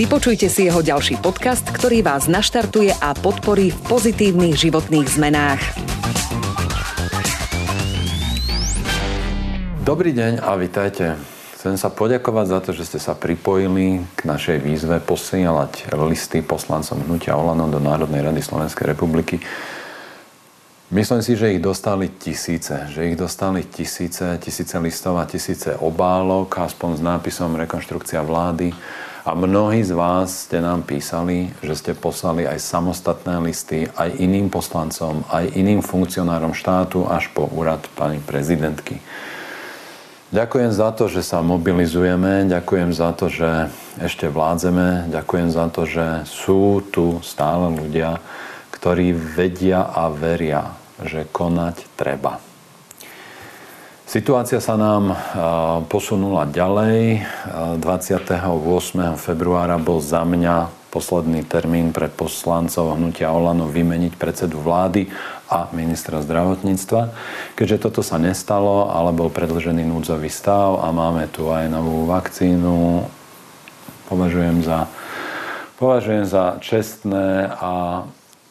Vypočujte si jeho ďalší podcast, ktorý vás naštartuje a podporí v pozitívnych životných zmenách. Dobrý deň a vitajte. Chcem sa poďakovať za to, že ste sa pripojili k našej výzve posielať listy poslancom Hnutia Olano do Národnej rady Slovenskej republiky. Myslím si, že ich dostali tisíce, že ich dostali tisíce, tisíce listov a tisíce obálok, aspoň s nápisom rekonštrukcia vlády a mnohí z vás ste nám písali, že ste poslali aj samostatné listy aj iným poslancom, aj iným funkcionárom štátu, až po úrad pani prezidentky. Ďakujem za to, že sa mobilizujeme, ďakujem za to, že ešte vládzeme, ďakujem za to, že sú tu stále ľudia, ktorí vedia a veria, že konať treba. Situácia sa nám posunula ďalej. 28. februára bol za mňa posledný termín pre poslancov hnutia Olano vymeniť predsedu vlády a ministra zdravotníctva. Keďže toto sa nestalo, ale bol predlžený núdzový stav a máme tu aj novú vakcínu, považujem za, považujem za čestné a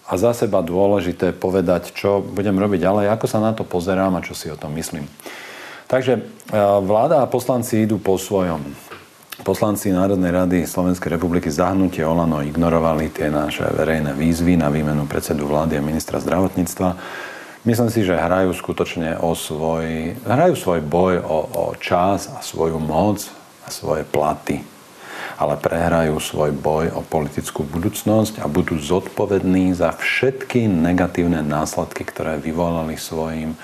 a za seba dôležité povedať, čo budem robiť ďalej, ako sa na to pozerám a čo si o tom myslím. Takže e, vláda a poslanci idú po svojom. Poslanci Národnej rady Slovenskej republiky zahnutie Olano ignorovali tie naše verejné výzvy na výmenu predsedu vlády a ministra zdravotníctva. Myslím si, že hrajú skutočne o svoj, hrajú svoj boj o, o čas a svoju moc a svoje platy. Ale prehrajú svoj boj o politickú budúcnosť a budú zodpovední za všetky negatívne následky, ktoré vyvolali svojim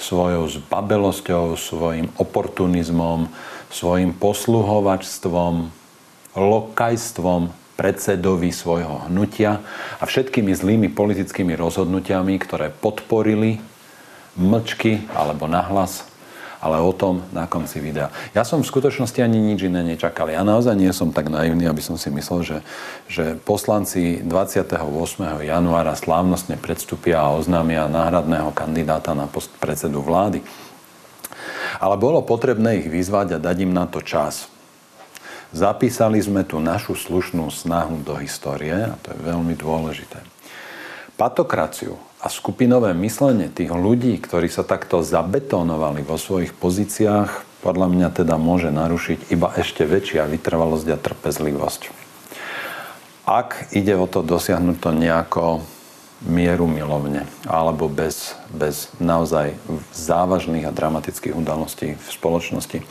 svojou zbabelosťou, svojim oportunizmom, svojim posluhovačstvom, lokajstvom predsedovi svojho hnutia a všetkými zlými politickými rozhodnutiami, ktoré podporili mlčky alebo nahlas ale o tom na konci videa. Ja som v skutočnosti ani nič iné nečakal. Ja naozaj nie som tak naivný, aby som si myslel, že, že poslanci 28. januára slávnostne predstúpia a oznámia náhradného kandidáta na post predsedu vlády. Ale bolo potrebné ich vyzvať a dať im na to čas. Zapísali sme tu našu slušnú snahu do histórie a to je veľmi dôležité. Patokraciu a skupinové myslenie tých ľudí, ktorí sa takto zabetónovali vo svojich pozíciách, podľa mňa teda môže narušiť iba ešte väčšia vytrvalosť a trpezlivosť. Ak ide o to dosiahnuť to nejako mieru milovne alebo bez, bez naozaj závažných a dramatických udalostí v spoločnosti.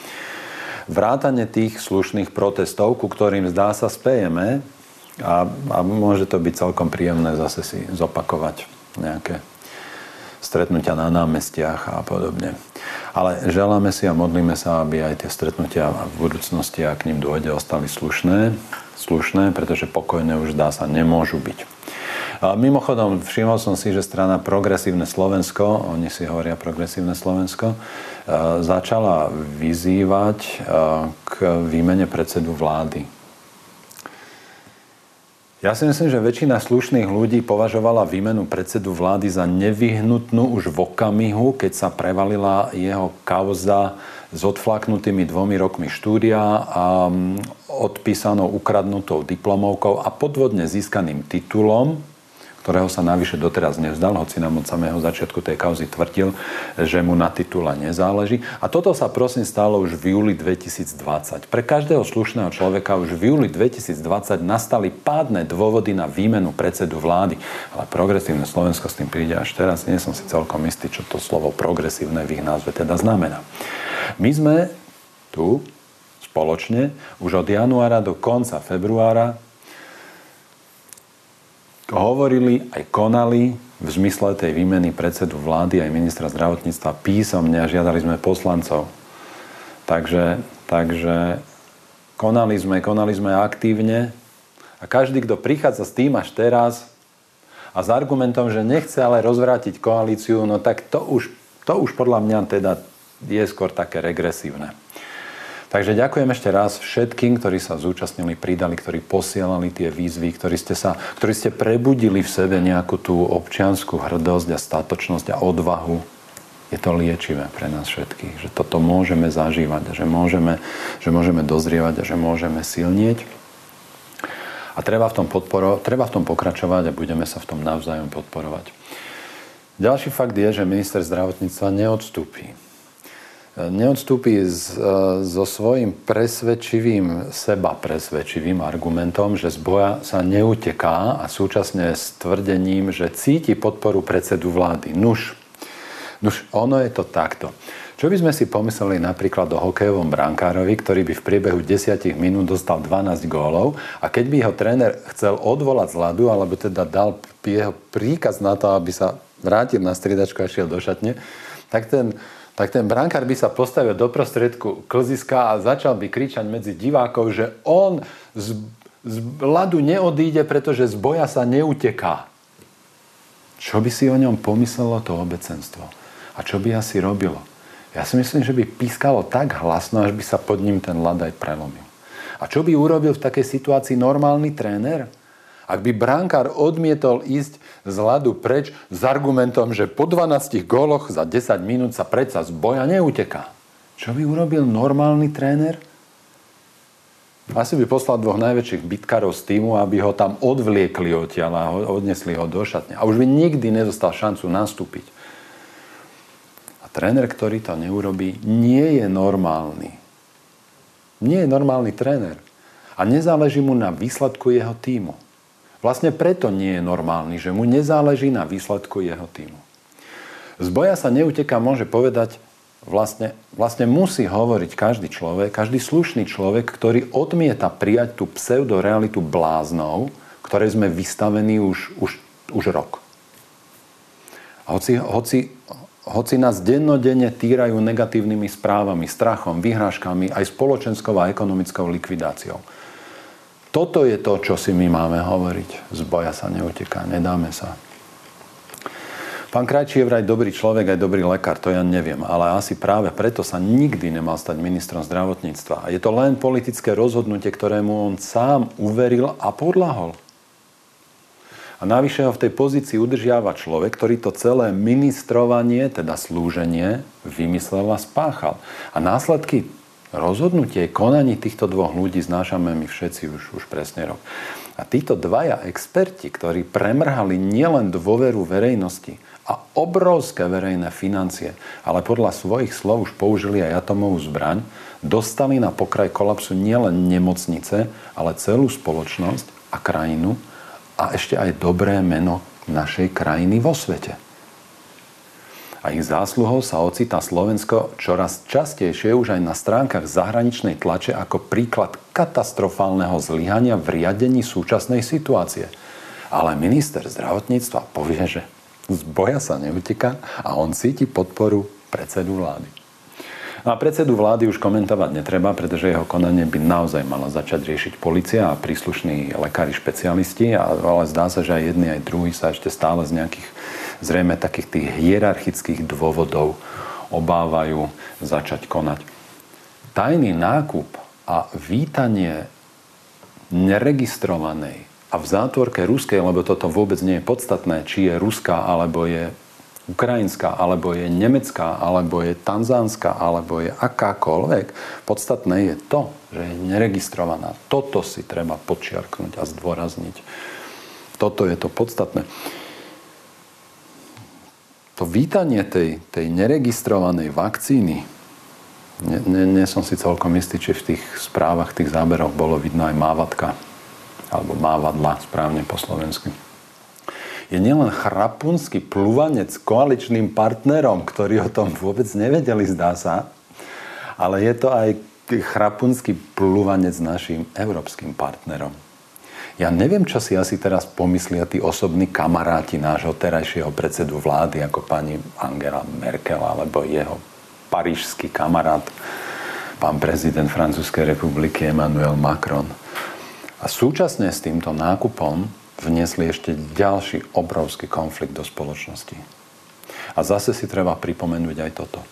Vrátanie tých slušných protestov, ku ktorým zdá sa spejeme a, a môže to byť celkom príjemné zase si zopakovať nejaké stretnutia na námestiach a podobne. Ale želáme si a modlíme sa, aby aj tie stretnutia v budúcnosti, ak k ním dôjde, ostali slušné, slušné, pretože pokojné už dá sa nemôžu byť. A mimochodom, všimol som si, že strana Progresívne Slovensko, oni si hovoria Progresívne Slovensko, e, začala vyzývať e, k výmene predsedu vlády ja si myslím, že väčšina slušných ľudí považovala výmenu predsedu vlády za nevyhnutnú už v okamihu, keď sa prevalila jeho kauza s odflaknutými dvomi rokmi štúdia a mm, odpísanou ukradnutou diplomovkou a podvodne získaným titulom, ktorého sa navyše doteraz nevzdal, hoci nám od samého začiatku tej kauzy tvrdil, že mu na titule nezáleží. A toto sa prosím stalo už v júli 2020. Pre každého slušného človeka už v júli 2020 nastali pádne dôvody na výmenu predsedu vlády. Ale progresívne Slovensko s tým príde až teraz. Nie som si celkom istý, čo to slovo progresívne v ich názve teda znamená. My sme tu spoločne už od januára do konca februára hovorili aj konali v zmysle tej výmeny predsedu vlády aj ministra zdravotníctva písomne a žiadali sme poslancov. Takže, takže konali sme, konali sme aktívne a každý, kto prichádza s tým až teraz, a s argumentom, že nechce ale rozvrátiť koalíciu, no tak to už, to už podľa mňa teda je skôr také regresívne. Takže ďakujem ešte raz všetkým, ktorí sa zúčastnili, pridali, ktorí posielali tie výzvy, ktorí ste, sa, ktorí ste prebudili v sebe nejakú tú občianskú hrdosť a statočnosť a odvahu. Je to liečivé pre nás všetkých, že toto môžeme zažívať že môžeme, že môžeme dozrievať a že môžeme silnieť. A treba v, tom podporo, treba v tom pokračovať a budeme sa v tom navzájom podporovať. Ďalší fakt je, že minister zdravotníctva neodstúpi neodstúpi z, e, so svojím presvedčivým, seba presvedčivým argumentom, že z boja sa neuteká a súčasne s tvrdením, že cíti podporu predsedu vlády. Nuž, nuž ono je to takto. Čo by sme si pomysleli napríklad o hokejovom brankárovi, ktorý by v priebehu 10 minút dostal 12 gólov a keď by ho tréner chcel odvolať z ľadu, alebo teda dal jeho príkaz na to, aby sa vrátil na striedačku a šiel do šatne, tak ten tak ten brankár by sa postavil do prostredku klziska a začal by kričať medzi divákov, že on z, z ľadu neodíde, pretože z boja sa neuteká. Čo by si o ňom pomyslelo to obecenstvo? A čo by asi robilo? Ja si myslím, že by pískalo tak hlasno, až by sa pod ním ten ľad aj prelomil. A čo by urobil v takej situácii normálny tréner? Ak by brankár odmietol ísť z ľadu preč s argumentom, že po 12 góloch za 10 minút sa predsa z boja neuteká. Čo by urobil normálny tréner? Asi by poslal dvoch najväčších bitkarov z týmu, aby ho tam odvliekli odtiaľ a odnesli ho do šatne. A už by nikdy nedostal šancu nastúpiť. A tréner, ktorý to neurobí, nie je normálny. Nie je normálny tréner. A nezáleží mu na výsledku jeho týmu. Vlastne preto nie je normálny, že mu nezáleží na výsledku jeho týmu. Z boja sa neuteká môže povedať, vlastne, vlastne musí hovoriť každý človek, každý slušný človek, ktorý odmieta prijať tú pseudorealitu bláznov, ktoré sme vystavení už, už, už rok. Hoci, hoci, hoci nás dennodenne týrajú negatívnymi správami, strachom, vyhrážkami, aj spoločenskou a ekonomickou likvidáciou. Toto je to, čo si my máme hovoriť. Z boja sa neuteká, nedáme sa. Pán Krajčí je vraj dobrý človek, aj dobrý lekár, to ja neviem, ale asi práve preto sa nikdy nemal stať ministrom zdravotníctva. Je to len politické rozhodnutie, ktorému on sám uveril a podlahol. A navyše ho v tej pozícii udržiava človek, ktorý to celé ministrovanie, teda slúženie, vymyslel a spáchal. A následky Rozhodnutie, konanie týchto dvoch ľudí znášame my všetci už, už presne rok. A títo dvaja experti, ktorí premrhali nielen dôveru verejnosti a obrovské verejné financie, ale podľa svojich slov už použili aj atomovú zbraň, dostali na pokraj kolapsu nielen nemocnice, ale celú spoločnosť a krajinu a ešte aj dobré meno našej krajiny vo svete a ich zásluhou sa ocitá Slovensko čoraz častejšie už aj na stránkach zahraničnej tlače ako príklad katastrofálneho zlyhania v riadení súčasnej situácie. Ale minister zdravotníctva povie, že z boja sa neuteká a on cíti podporu predsedu vlády. A predsedu vlády už komentovať netreba, pretože jeho konanie by naozaj mala začať riešiť policia a príslušní lekári špecialisti, ale zdá sa, že aj jedni, aj druhí sa ešte stále z nejakých zrejme takých tých hierarchických dôvodov obávajú začať konať. Tajný nákup a vítanie neregistrovanej a v zátvorke ruskej, lebo toto vôbec nie je podstatné, či je ruská, alebo je ukrajinská, alebo je nemecká, alebo je tanzánska, alebo je akákoľvek. Podstatné je to, že je neregistrovaná. Toto si treba počiarknúť a zdôrazniť. Toto je to podstatné to vítanie tej, tej neregistrovanej vakcíny, nie, nie, nie som si celkom istý, či v tých správach, tých záberoch bolo vidno aj mávatka, alebo mávadla, správne po slovensky. Je nielen chrapunský pluvanec koaličným partnerom, ktorí o tom vôbec nevedeli, zdá sa, ale je to aj chrapunský pluvanec našim európskym partnerom. Ja neviem, čo si asi teraz pomyslia tí osobní kamaráti nášho terajšieho predsedu vlády, ako pani Angela Merkel alebo jeho parížský kamarát, pán prezident Francúzskej republiky Emmanuel Macron. A súčasne s týmto nákupom vniesli ešte ďalší obrovský konflikt do spoločnosti. A zase si treba pripomenúť aj toto.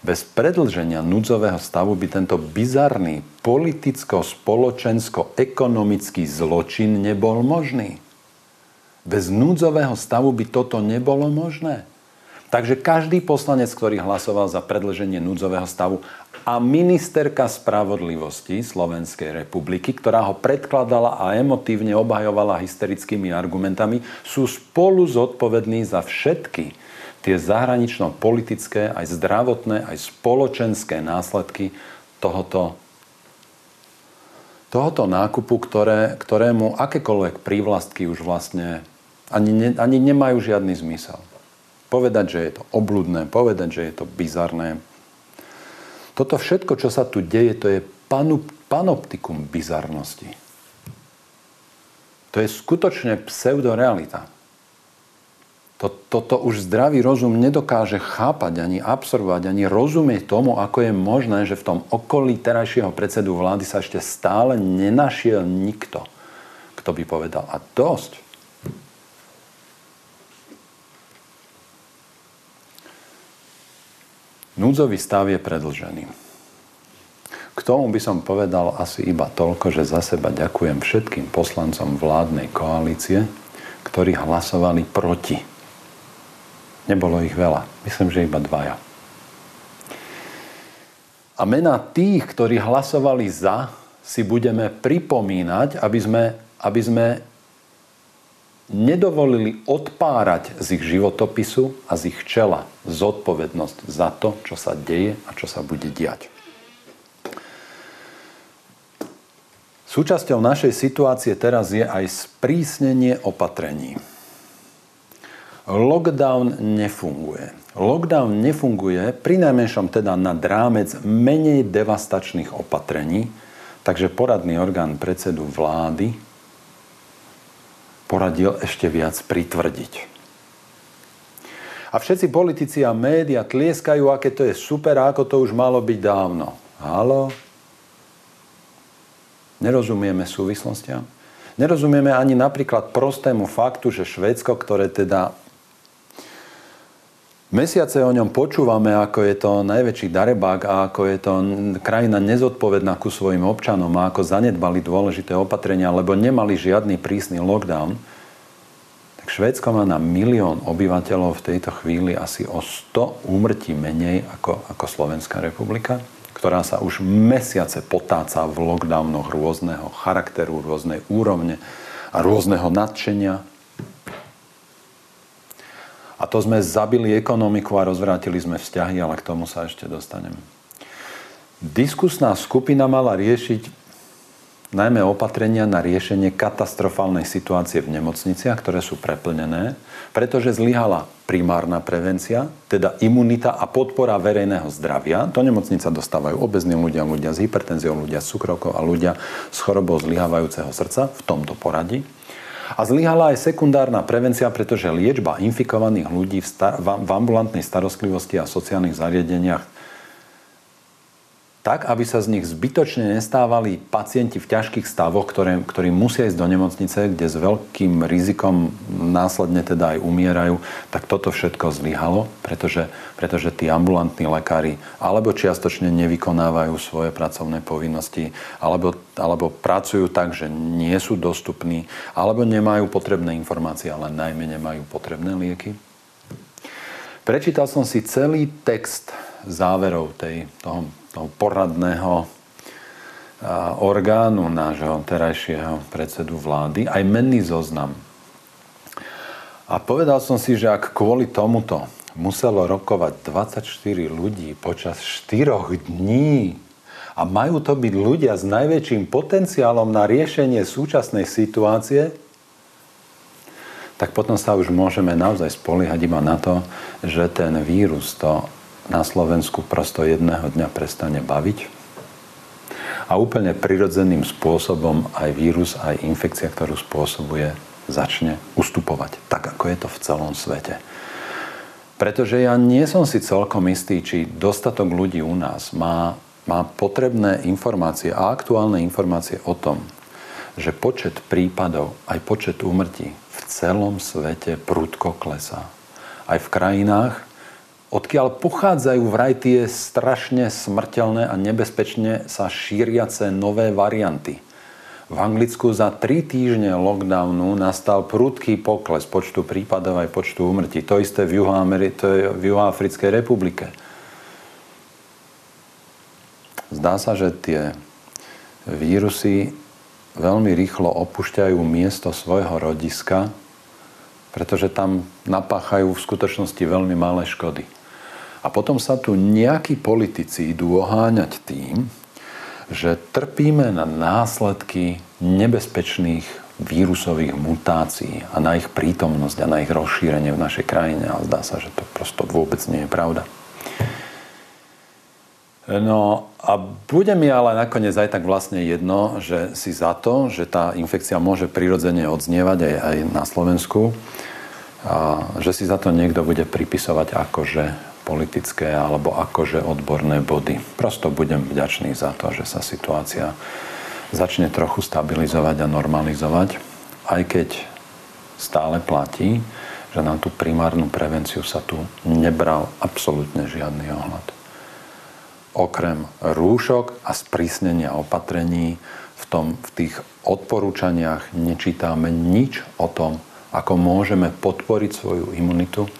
Bez predlženia núdzového stavu by tento bizarný politicko-spoločensko-ekonomický zločin nebol možný. Bez núdzového stavu by toto nebolo možné. Takže každý poslanec, ktorý hlasoval za predlženie núdzového stavu a ministerka spravodlivosti Slovenskej republiky, ktorá ho predkladala a emotívne obhajovala hysterickými argumentami, sú spolu zodpovední za všetky tie zahranično-politické, aj zdravotné, aj spoločenské následky tohoto, tohoto nákupu, ktoré, ktorému akékoľvek prívlastky už vlastne ani, ne, ani nemajú žiadny zmysel. Povedať, že je to obludné, povedať, že je to bizarné. Toto všetko, čo sa tu deje, to je panoptikum bizarnosti. To je skutočne pseudorealita. To, toto už zdravý rozum nedokáže chápať, ani absorbovať, ani rozumieť tomu, ako je možné, že v tom okolí terajšieho predsedu vlády sa ešte stále nenašiel nikto, kto by povedal a dosť. Núdzový stav je predlžený. K tomu by som povedal asi iba toľko, že za seba ďakujem všetkým poslancom vládnej koalície, ktorí hlasovali proti Nebolo ich veľa. Myslím, že iba dvaja. A mena tých, ktorí hlasovali za, si budeme pripomínať, aby sme, aby sme nedovolili odpárať z ich životopisu a z ich čela zodpovednosť za to, čo sa deje a čo sa bude diať. Súčasťou našej situácie teraz je aj sprísnenie opatrení. Lockdown nefunguje. Lockdown nefunguje pri najmenšom teda na drámec menej devastačných opatrení, takže poradný orgán predsedu vlády poradil ešte viac pritvrdiť. A všetci politici a média tlieskajú, aké to je super a ako to už malo byť dávno. Halo? Nerozumieme súvislostiam? Nerozumieme ani napríklad prostému faktu, že Švédsko, ktoré teda Mesiace o ňom počúvame, ako je to najväčší darebák a ako je to krajina nezodpovedná ku svojim občanom a ako zanedbali dôležité opatrenia, lebo nemali žiadny prísny lockdown. Tak Švédsko má na milión obyvateľov v tejto chvíli asi o 100 úmrtí menej ako, ako Slovenská republika, ktorá sa už mesiace potáca v lockdownoch rôzneho charakteru, rôznej úrovne a rôzneho nadšenia a to sme zabili ekonomiku a rozvrátili sme vzťahy, ale k tomu sa ešte dostanem. Diskusná skupina mala riešiť najmä opatrenia na riešenie katastrofálnej situácie v nemocniciach, ktoré sú preplnené, pretože zlyhala primárna prevencia, teda imunita a podpora verejného zdravia. Do nemocnica dostávajú obezní ľudia, ľudia s hypertenziou, ľudia s cukrovkou a ľudia s chorobou zlyhávajúceho srdca v tomto poradí. A zlyhala aj sekundárna prevencia, pretože liečba infikovaných ľudí v, star- v ambulantnej starostlivosti a sociálnych zariadeniach tak, aby sa z nich zbytočne nestávali pacienti v ťažkých stavoch, ktoré, ktorí musia ísť do nemocnice, kde s veľkým rizikom následne teda aj umierajú, tak toto všetko zlyhalo, pretože, pretože tí ambulantní lekári alebo čiastočne nevykonávajú svoje pracovné povinnosti, alebo, alebo pracujú tak, že nie sú dostupní, alebo nemajú potrebné informácie, ale najmä nemajú potrebné lieky. Prečítal som si celý text záverov tej, toho toho poradného orgánu nášho terajšieho predsedu vlády, aj menný zoznam. A povedal som si, že ak kvôli tomuto muselo rokovať 24 ľudí počas 4 dní a majú to byť ľudia s najväčším potenciálom na riešenie súčasnej situácie, tak potom sa už môžeme naozaj spoliehať iba na to, že ten vírus to na Slovensku prosto jedného dňa prestane baviť a úplne prirodzeným spôsobom aj vírus, aj infekcia, ktorú spôsobuje, začne ustupovať, tak ako je to v celom svete. Pretože ja nie som si celkom istý, či dostatok ľudí u nás má, má potrebné informácie a aktuálne informácie o tom, že počet prípadov, aj počet úmrtí v celom svete prudko klesá. Aj v krajinách, odkiaľ pochádzajú vraj tie strašne smrteľné a nebezpečne sa šíriace nové varianty. V Anglicku za tri týždne lockdownu nastal prudký pokles počtu prípadov aj počtu úmrtí. To isté v, Juhoameri- to je v Juhoafrickej republike. Zdá sa, že tie vírusy veľmi rýchlo opúšťajú miesto svojho rodiska, pretože tam napáchajú v skutočnosti veľmi malé škody. A potom sa tu nejakí politici idú oháňať tým, že trpíme na následky nebezpečných vírusových mutácií a na ich prítomnosť a na ich rozšírenie v našej krajine. Ale zdá sa, že to prosto vôbec nie je pravda. No a bude mi ale nakoniec aj tak vlastne jedno, že si za to, že tá infekcia môže prirodzene odznievať aj, aj na Slovensku, a že si za to niekto bude pripisovať akože politické alebo akože odborné body. Prosto budem vďačný za to, že sa situácia začne trochu stabilizovať a normalizovať, aj keď stále platí, že na tú primárnu prevenciu sa tu nebral absolútne žiadny ohľad. Okrem rúšok a sprísnenia opatrení v, tom, v tých odporúčaniach nečítame nič o tom, ako môžeme podporiť svoju imunitu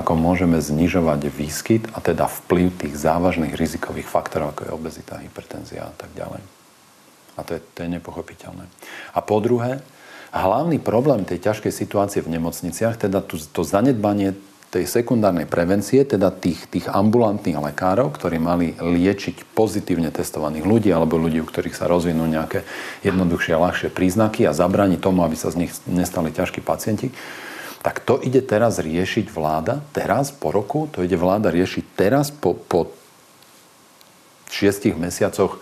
ako môžeme znižovať výskyt a teda vplyv tých závažných rizikových faktorov, ako je obezita, hypertenzia a tak ďalej. A to je, to je nepochopiteľné. A po druhé, hlavný problém tej ťažkej situácie v nemocniciach, teda to, to zanedbanie tej sekundárnej prevencie, teda tých, tých ambulantných lekárov, ktorí mali liečiť pozitívne testovaných ľudí alebo ľudí, u ktorých sa rozvinú nejaké jednoduchšie ľahšie príznaky a zabrániť tomu, aby sa z nich nestali ťažkí pacienti, tak to ide teraz riešiť vláda, teraz po roku, to ide vláda riešiť teraz po, po šiestich mesiacoch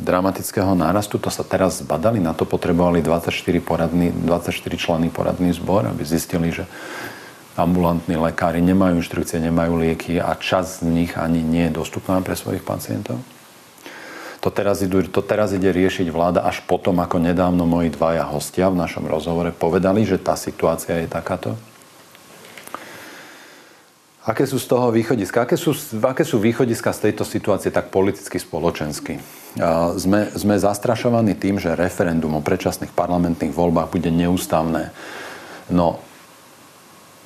dramatického nárastu, to sa teraz zbadali, na to potrebovali 24, poradný, 24 členný poradný zbor, aby zistili, že ambulantní lekári nemajú inštrukcie, nemajú lieky a čas z nich ani nie je dostupná pre svojich pacientov. To teraz, idú, to teraz ide riešiť vláda až potom, ako nedávno moji dvaja hostia v našom rozhovore povedali, že tá situácia je takáto. Aké sú z toho východiska? Aké sú, aké sú východiska z tejto situácie tak politicky, spoločensky? Sme, sme zastrašovaní tým, že referendum o predčasných parlamentných voľbách bude neústavné. No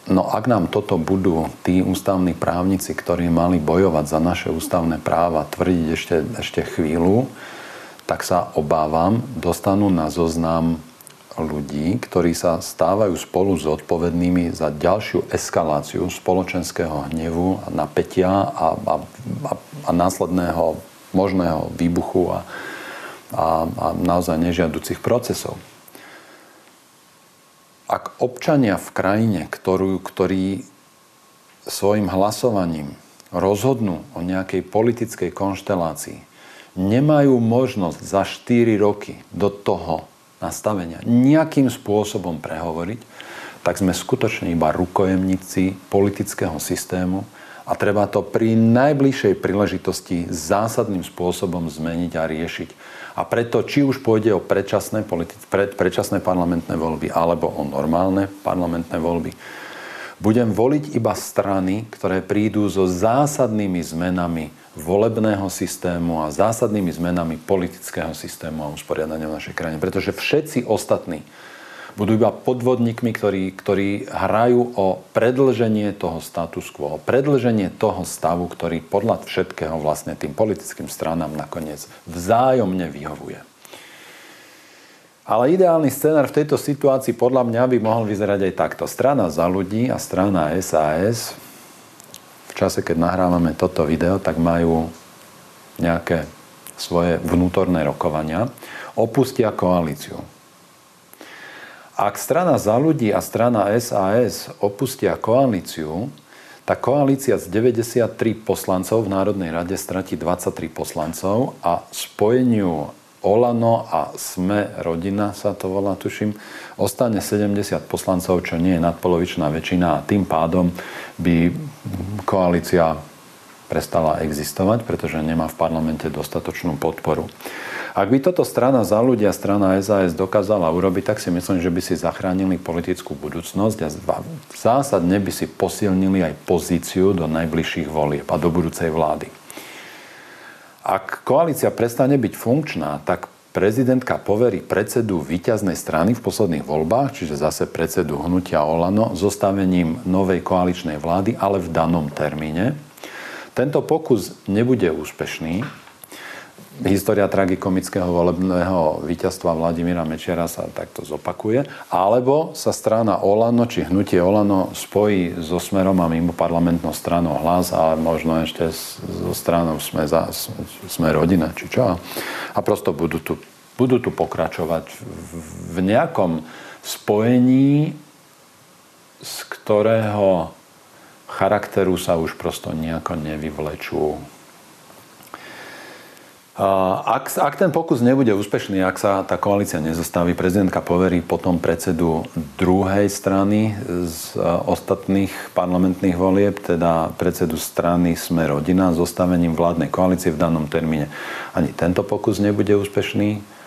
No ak nám toto budú tí ústavní právnici, ktorí mali bojovať za naše ústavné práva, tvrdiť ešte, ešte chvíľu, tak sa obávam, dostanú na zoznam ľudí, ktorí sa stávajú spolu s odpovednými za ďalšiu eskaláciu spoločenského hnevu a napätia a, a, a, a následného možného výbuchu a, a, a naozaj nežiaducich procesov ak občania v krajine, ktorú, ktorí svojim hlasovaním rozhodnú o nejakej politickej konštelácii, nemajú možnosť za 4 roky do toho nastavenia nejakým spôsobom prehovoriť, tak sme skutočne iba rukojemníci politického systému a treba to pri najbližšej príležitosti zásadným spôsobom zmeniť a riešiť. A preto, či už pôjde o predčasné, politi- pred, predčasné parlamentné voľby alebo o normálne parlamentné voľby, budem voliť iba strany, ktoré prídu so zásadnými zmenami volebného systému a zásadnými zmenami politického systému a usporiadania v našej krajine. Pretože všetci ostatní budú iba podvodníkmi, ktorí, ktorí hrajú o predlženie toho status quo, o predlženie toho stavu, ktorý podľa všetkého vlastne tým politickým stranám nakoniec vzájomne vyhovuje. Ale ideálny scenár v tejto situácii podľa mňa by mohol vyzerať aj takto. Strana za ľudí a strana SAS v čase, keď nahrávame toto video, tak majú nejaké svoje vnútorné rokovania, opustia koalíciu. Ak strana za ľudí a strana SAS opustia koalíciu, tá koalícia z 93 poslancov v Národnej rade stratí 23 poslancov a spojeniu Olano a Sme rodina sa to volá, tuším, ostane 70 poslancov, čo nie je nadpolovičná väčšina a tým pádom by koalícia prestala existovať, pretože nemá v parlamente dostatočnú podporu. Ak by toto strana za ľudia, strana SAS dokázala urobiť, tak si myslím, že by si zachránili politickú budúcnosť a zásadne by si posilnili aj pozíciu do najbližších volieb a do budúcej vlády. Ak koalícia prestane byť funkčná, tak prezidentka poverí predsedu víťaznej strany v posledných voľbách, čiže zase predsedu hnutia Olano, zostavením novej koaličnej vlády, ale v danom termíne. Tento pokus nebude úspešný. História tragikomického volebného víťazstva Vladimíra Mečiara sa takto zopakuje. Alebo sa strana Olano, či hnutie Olano spojí so Smerom a mimo parlamentnou stranou hlas a možno ešte so stranou Sme, za, sme rodina, či čo. A prosto budú tu, budú tu pokračovať v nejakom spojení, z ktorého charakteru sa už prosto nejako nevyvlečú ak, ak ten pokus nebude úspešný, ak sa tá koalícia nezostaví, prezidentka poverí potom predsedu druhej strany z e, ostatných parlamentných volieb, teda predsedu strany Sme rodina, zostavením vládnej koalície v danom termíne. Ani tento pokus nebude úspešný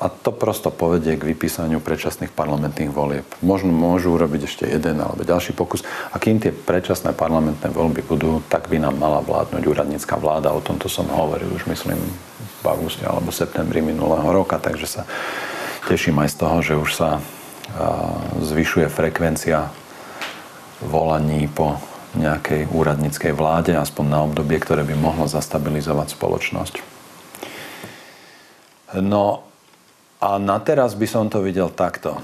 a to prosto povedie k vypísaniu predčasných parlamentných volieb. Možno môžu urobiť ešte jeden alebo ďalší pokus. A kým tie predčasné parlamentné voľby budú, tak by nám mala vládnuť úradnícka vláda. O tomto som hovoril už myslím v auguste alebo septembri minulého roka, takže sa teším aj z toho, že už sa zvyšuje frekvencia volaní po nejakej úradníckej vláde, aspoň na obdobie, ktoré by mohlo zastabilizovať spoločnosť. No a na teraz by som to videl takto.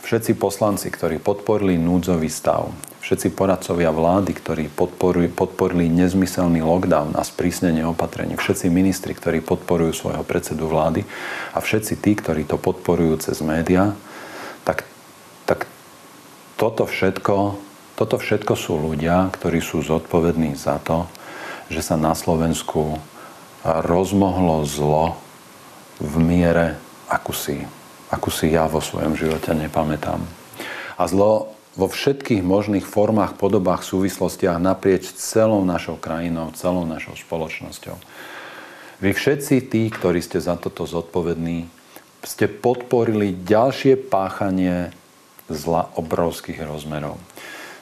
Všetci poslanci, ktorí podporili núdzový stav, všetci poradcovia vlády, ktorí podporili, podporili nezmyselný lockdown a sprísnenie opatrení, všetci ministri, ktorí podporujú svojho predsedu vlády a všetci tí, ktorí to podporujú cez médiá, tak, tak toto, všetko, toto všetko sú ľudia, ktorí sú zodpovední za to, že sa na Slovensku rozmohlo zlo v miere akú si, akú si ja vo svojom živote nepamätám. A zlo vo všetkých možných formách, podobách, súvislostiach naprieč celou našou krajinou, celou našou spoločnosťou. Vy všetci tí, ktorí ste za toto zodpovední, ste podporili ďalšie páchanie zla obrovských rozmerov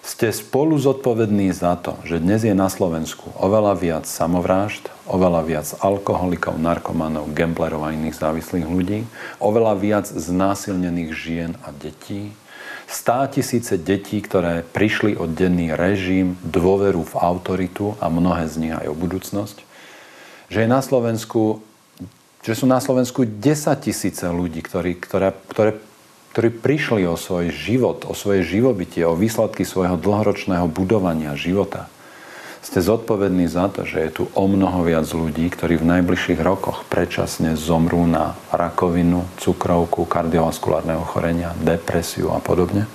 ste spolu zodpovední za to, že dnes je na Slovensku oveľa viac samovrážd, oveľa viac alkoholikov, narkomanov, gamblerov a iných závislých ľudí, oveľa viac znásilnených žien a detí, stá tisíce detí, ktoré prišli od denný režim, dôveru v autoritu a mnohé z nich aj o budúcnosť, že je na Slovensku že sú na Slovensku 10 tisíce ľudí, ktorí, ktoré, ktoré ktorí prišli o svoj život, o svoje živobytie, o výsledky svojho dlhoročného budovania života. Ste zodpovední za to, že je tu o mnoho viac ľudí, ktorí v najbližších rokoch predčasne zomrú na rakovinu, cukrovku, kardiovaskulárne ochorenia, depresiu a podobne.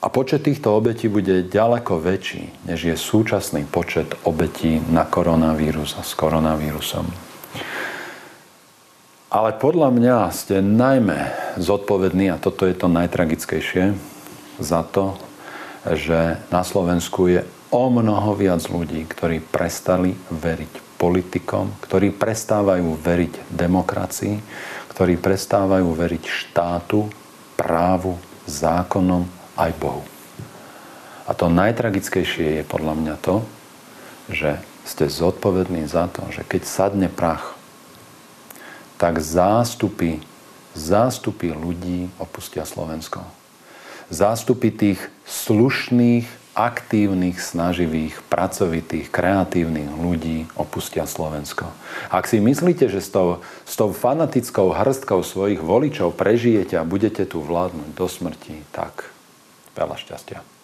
A počet týchto obetí bude ďaleko väčší, než je súčasný počet obetí na koronavírus a s koronavírusom. Ale podľa mňa ste najmä zodpovední, a toto je to najtragickejšie, za to, že na Slovensku je o mnoho viac ľudí, ktorí prestali veriť politikom, ktorí prestávajú veriť demokracii, ktorí prestávajú veriť štátu, právu, zákonom aj Bohu. A to najtragickejšie je podľa mňa to, že ste zodpovední za to, že keď sadne prach tak zástupy, zástupy ľudí opustia Slovensko. Zástupy tých slušných, aktívnych, snaživých, pracovitých, kreatívnych ľudí opustia Slovensko. Ak si myslíte, že s tou, s tou fanatickou hrstkou svojich voličov prežijete a budete tu vládnuť do smrti, tak veľa šťastia.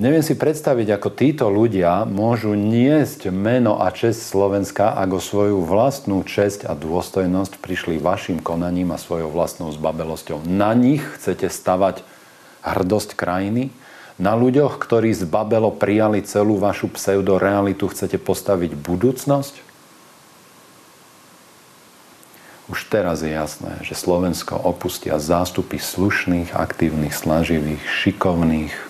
Neviem si predstaviť, ako títo ľudia môžu niesť meno a čest Slovenska, ako svoju vlastnú česť a dôstojnosť prišli vašim konaním a svojou vlastnou zbabelosťou. Na nich chcete stavať hrdosť krajiny? Na ľuďoch, ktorí z Babelo prijali celú vašu pseudorealitu, chcete postaviť budúcnosť? Už teraz je jasné, že Slovensko opustia zástupy slušných, aktívnych, snaživých, šikovných,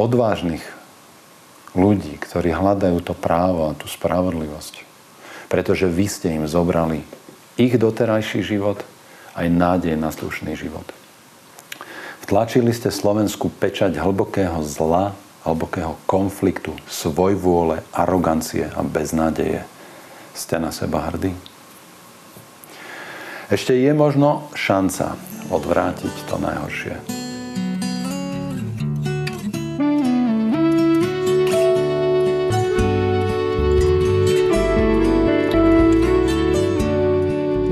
odvážnych ľudí, ktorí hľadajú to právo a tú spravodlivosť. Pretože vy ste im zobrali ich doterajší život aj nádej na slušný život. Vtlačili ste Slovensku pečať hlbokého zla, hlbokého konfliktu, svojvôle, arogancie a beznádeje. Ste na seba hrdí? Ešte je možno šanca odvrátiť to najhoršie.